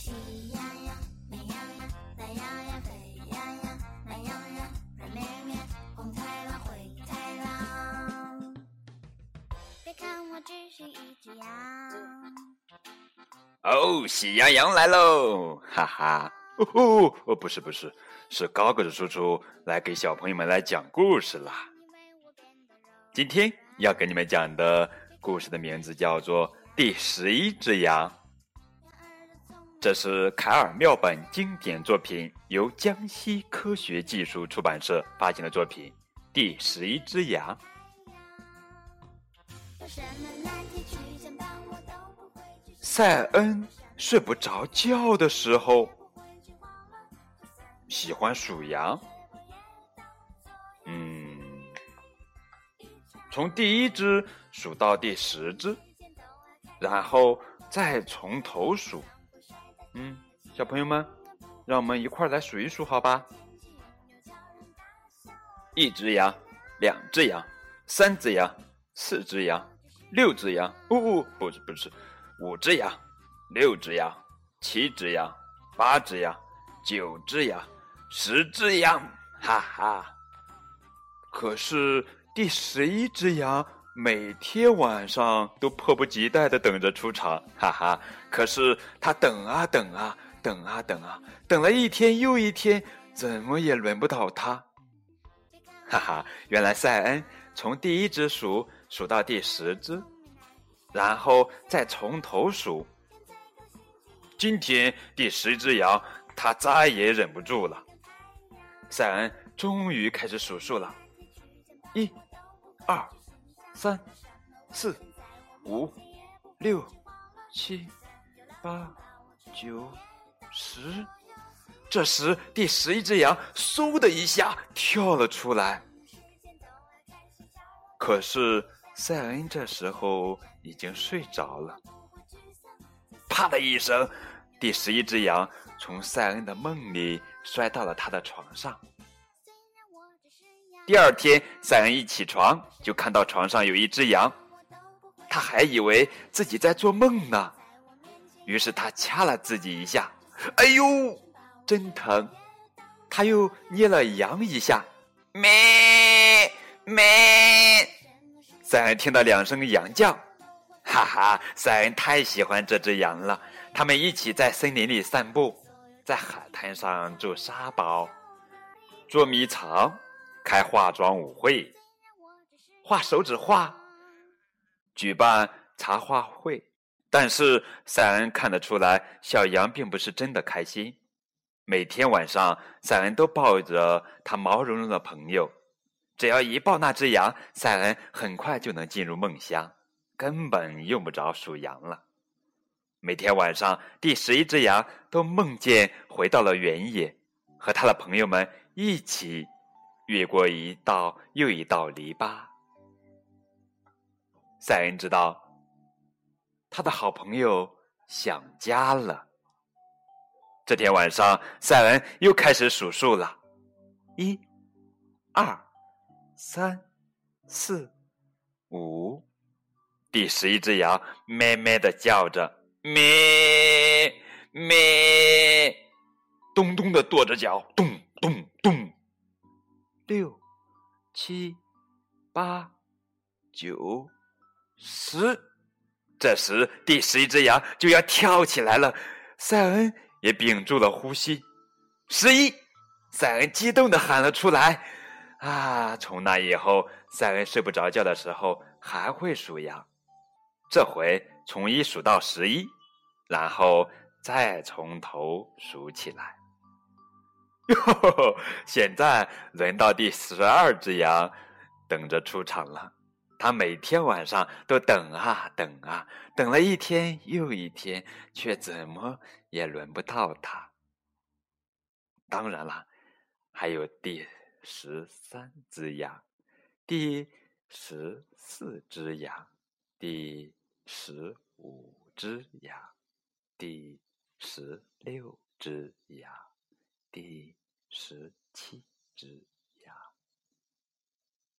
喜羊羊，美羊羊，懒羊羊，沸羊羊，懒羊羊，软绵绵，红太狼，灰太狼。别看我只是一只羊。哦，喜羊羊来喽！哈哈，哦，哦不是不是，是高个子叔叔来给小朋友们来讲故事啦。今天要给你们讲的故事的名字叫做《第十一只羊》，这是凯尔妙本经典作品，由江西科学技术出版社发行的作品《第十一只羊》。有什么难题去想帮我都不会去塞恩睡不着觉的时候，喜欢数羊。嗯，从第一只数到第十只，然后再从头数。嗯，小朋友们，让我们一块儿来数一数，好吧？一只羊，两只羊，三只羊，四只羊，六只羊。哦哦，不是不是，五只羊，六只羊，七只羊，八只羊，九只羊，十只羊，哈哈。可是第十一只羊每天晚上都迫不及待的等着出场，哈哈。可是他等啊等啊等啊等啊，等了一天又一天，怎么也轮不到他。哈哈，原来塞恩从第一只数数到第十只，然后再从头数。今天第十只羊，他再也忍不住了。塞恩终于开始数数了，一、二、三、四、五、六、七、八、九、十。这时，第十一只羊嗖的一下跳了出来。可是塞恩这时候已经睡着了。啪的一声，第十一只羊从塞恩的梦里摔到了他的床上。第二天，塞恩一起床就看到床上有一只羊，他还以为自己在做梦呢，于是他掐了自己一下，哎呦！真疼，他又捏了羊一下，咩咩。塞恩听到两声羊叫，哈哈！塞恩太喜欢这只羊了。他们一起在森林里散步，在海滩上筑沙堡，捉迷藏，开化妆舞会，画手指画，举办茶话会。但是塞恩看得出来，小羊并不是真的开心。每天晚上，塞恩都抱着他毛茸茸的朋友。只要一抱那只羊，塞恩很快就能进入梦乡，根本用不着数羊了。每天晚上，第十一只羊都梦见回到了原野，和他的朋友们一起越过一道又一道篱笆。塞恩知道，他的好朋友想家了。这天晚上，塞恩又开始数数了，一、二、三、四、五。第十一只羊咩咩的叫着，咩咩，咚咚的跺着脚，咚咚咚。六、七、八、九、十。这时，第十一只羊就要跳起来了，塞恩。也屏住了呼吸。十一，塞恩激动的喊了出来。啊！从那以后，塞恩睡不着觉的时候还会数羊。这回从一数到十一，然后再从头数起来。现在轮到第十二只羊，等着出场了。他每天晚上都等啊等啊，等了一天又一天，却怎么也轮不到他。当然了，还有第十三只羊，第十四只羊，第十五只羊，第十六只羊，第十七只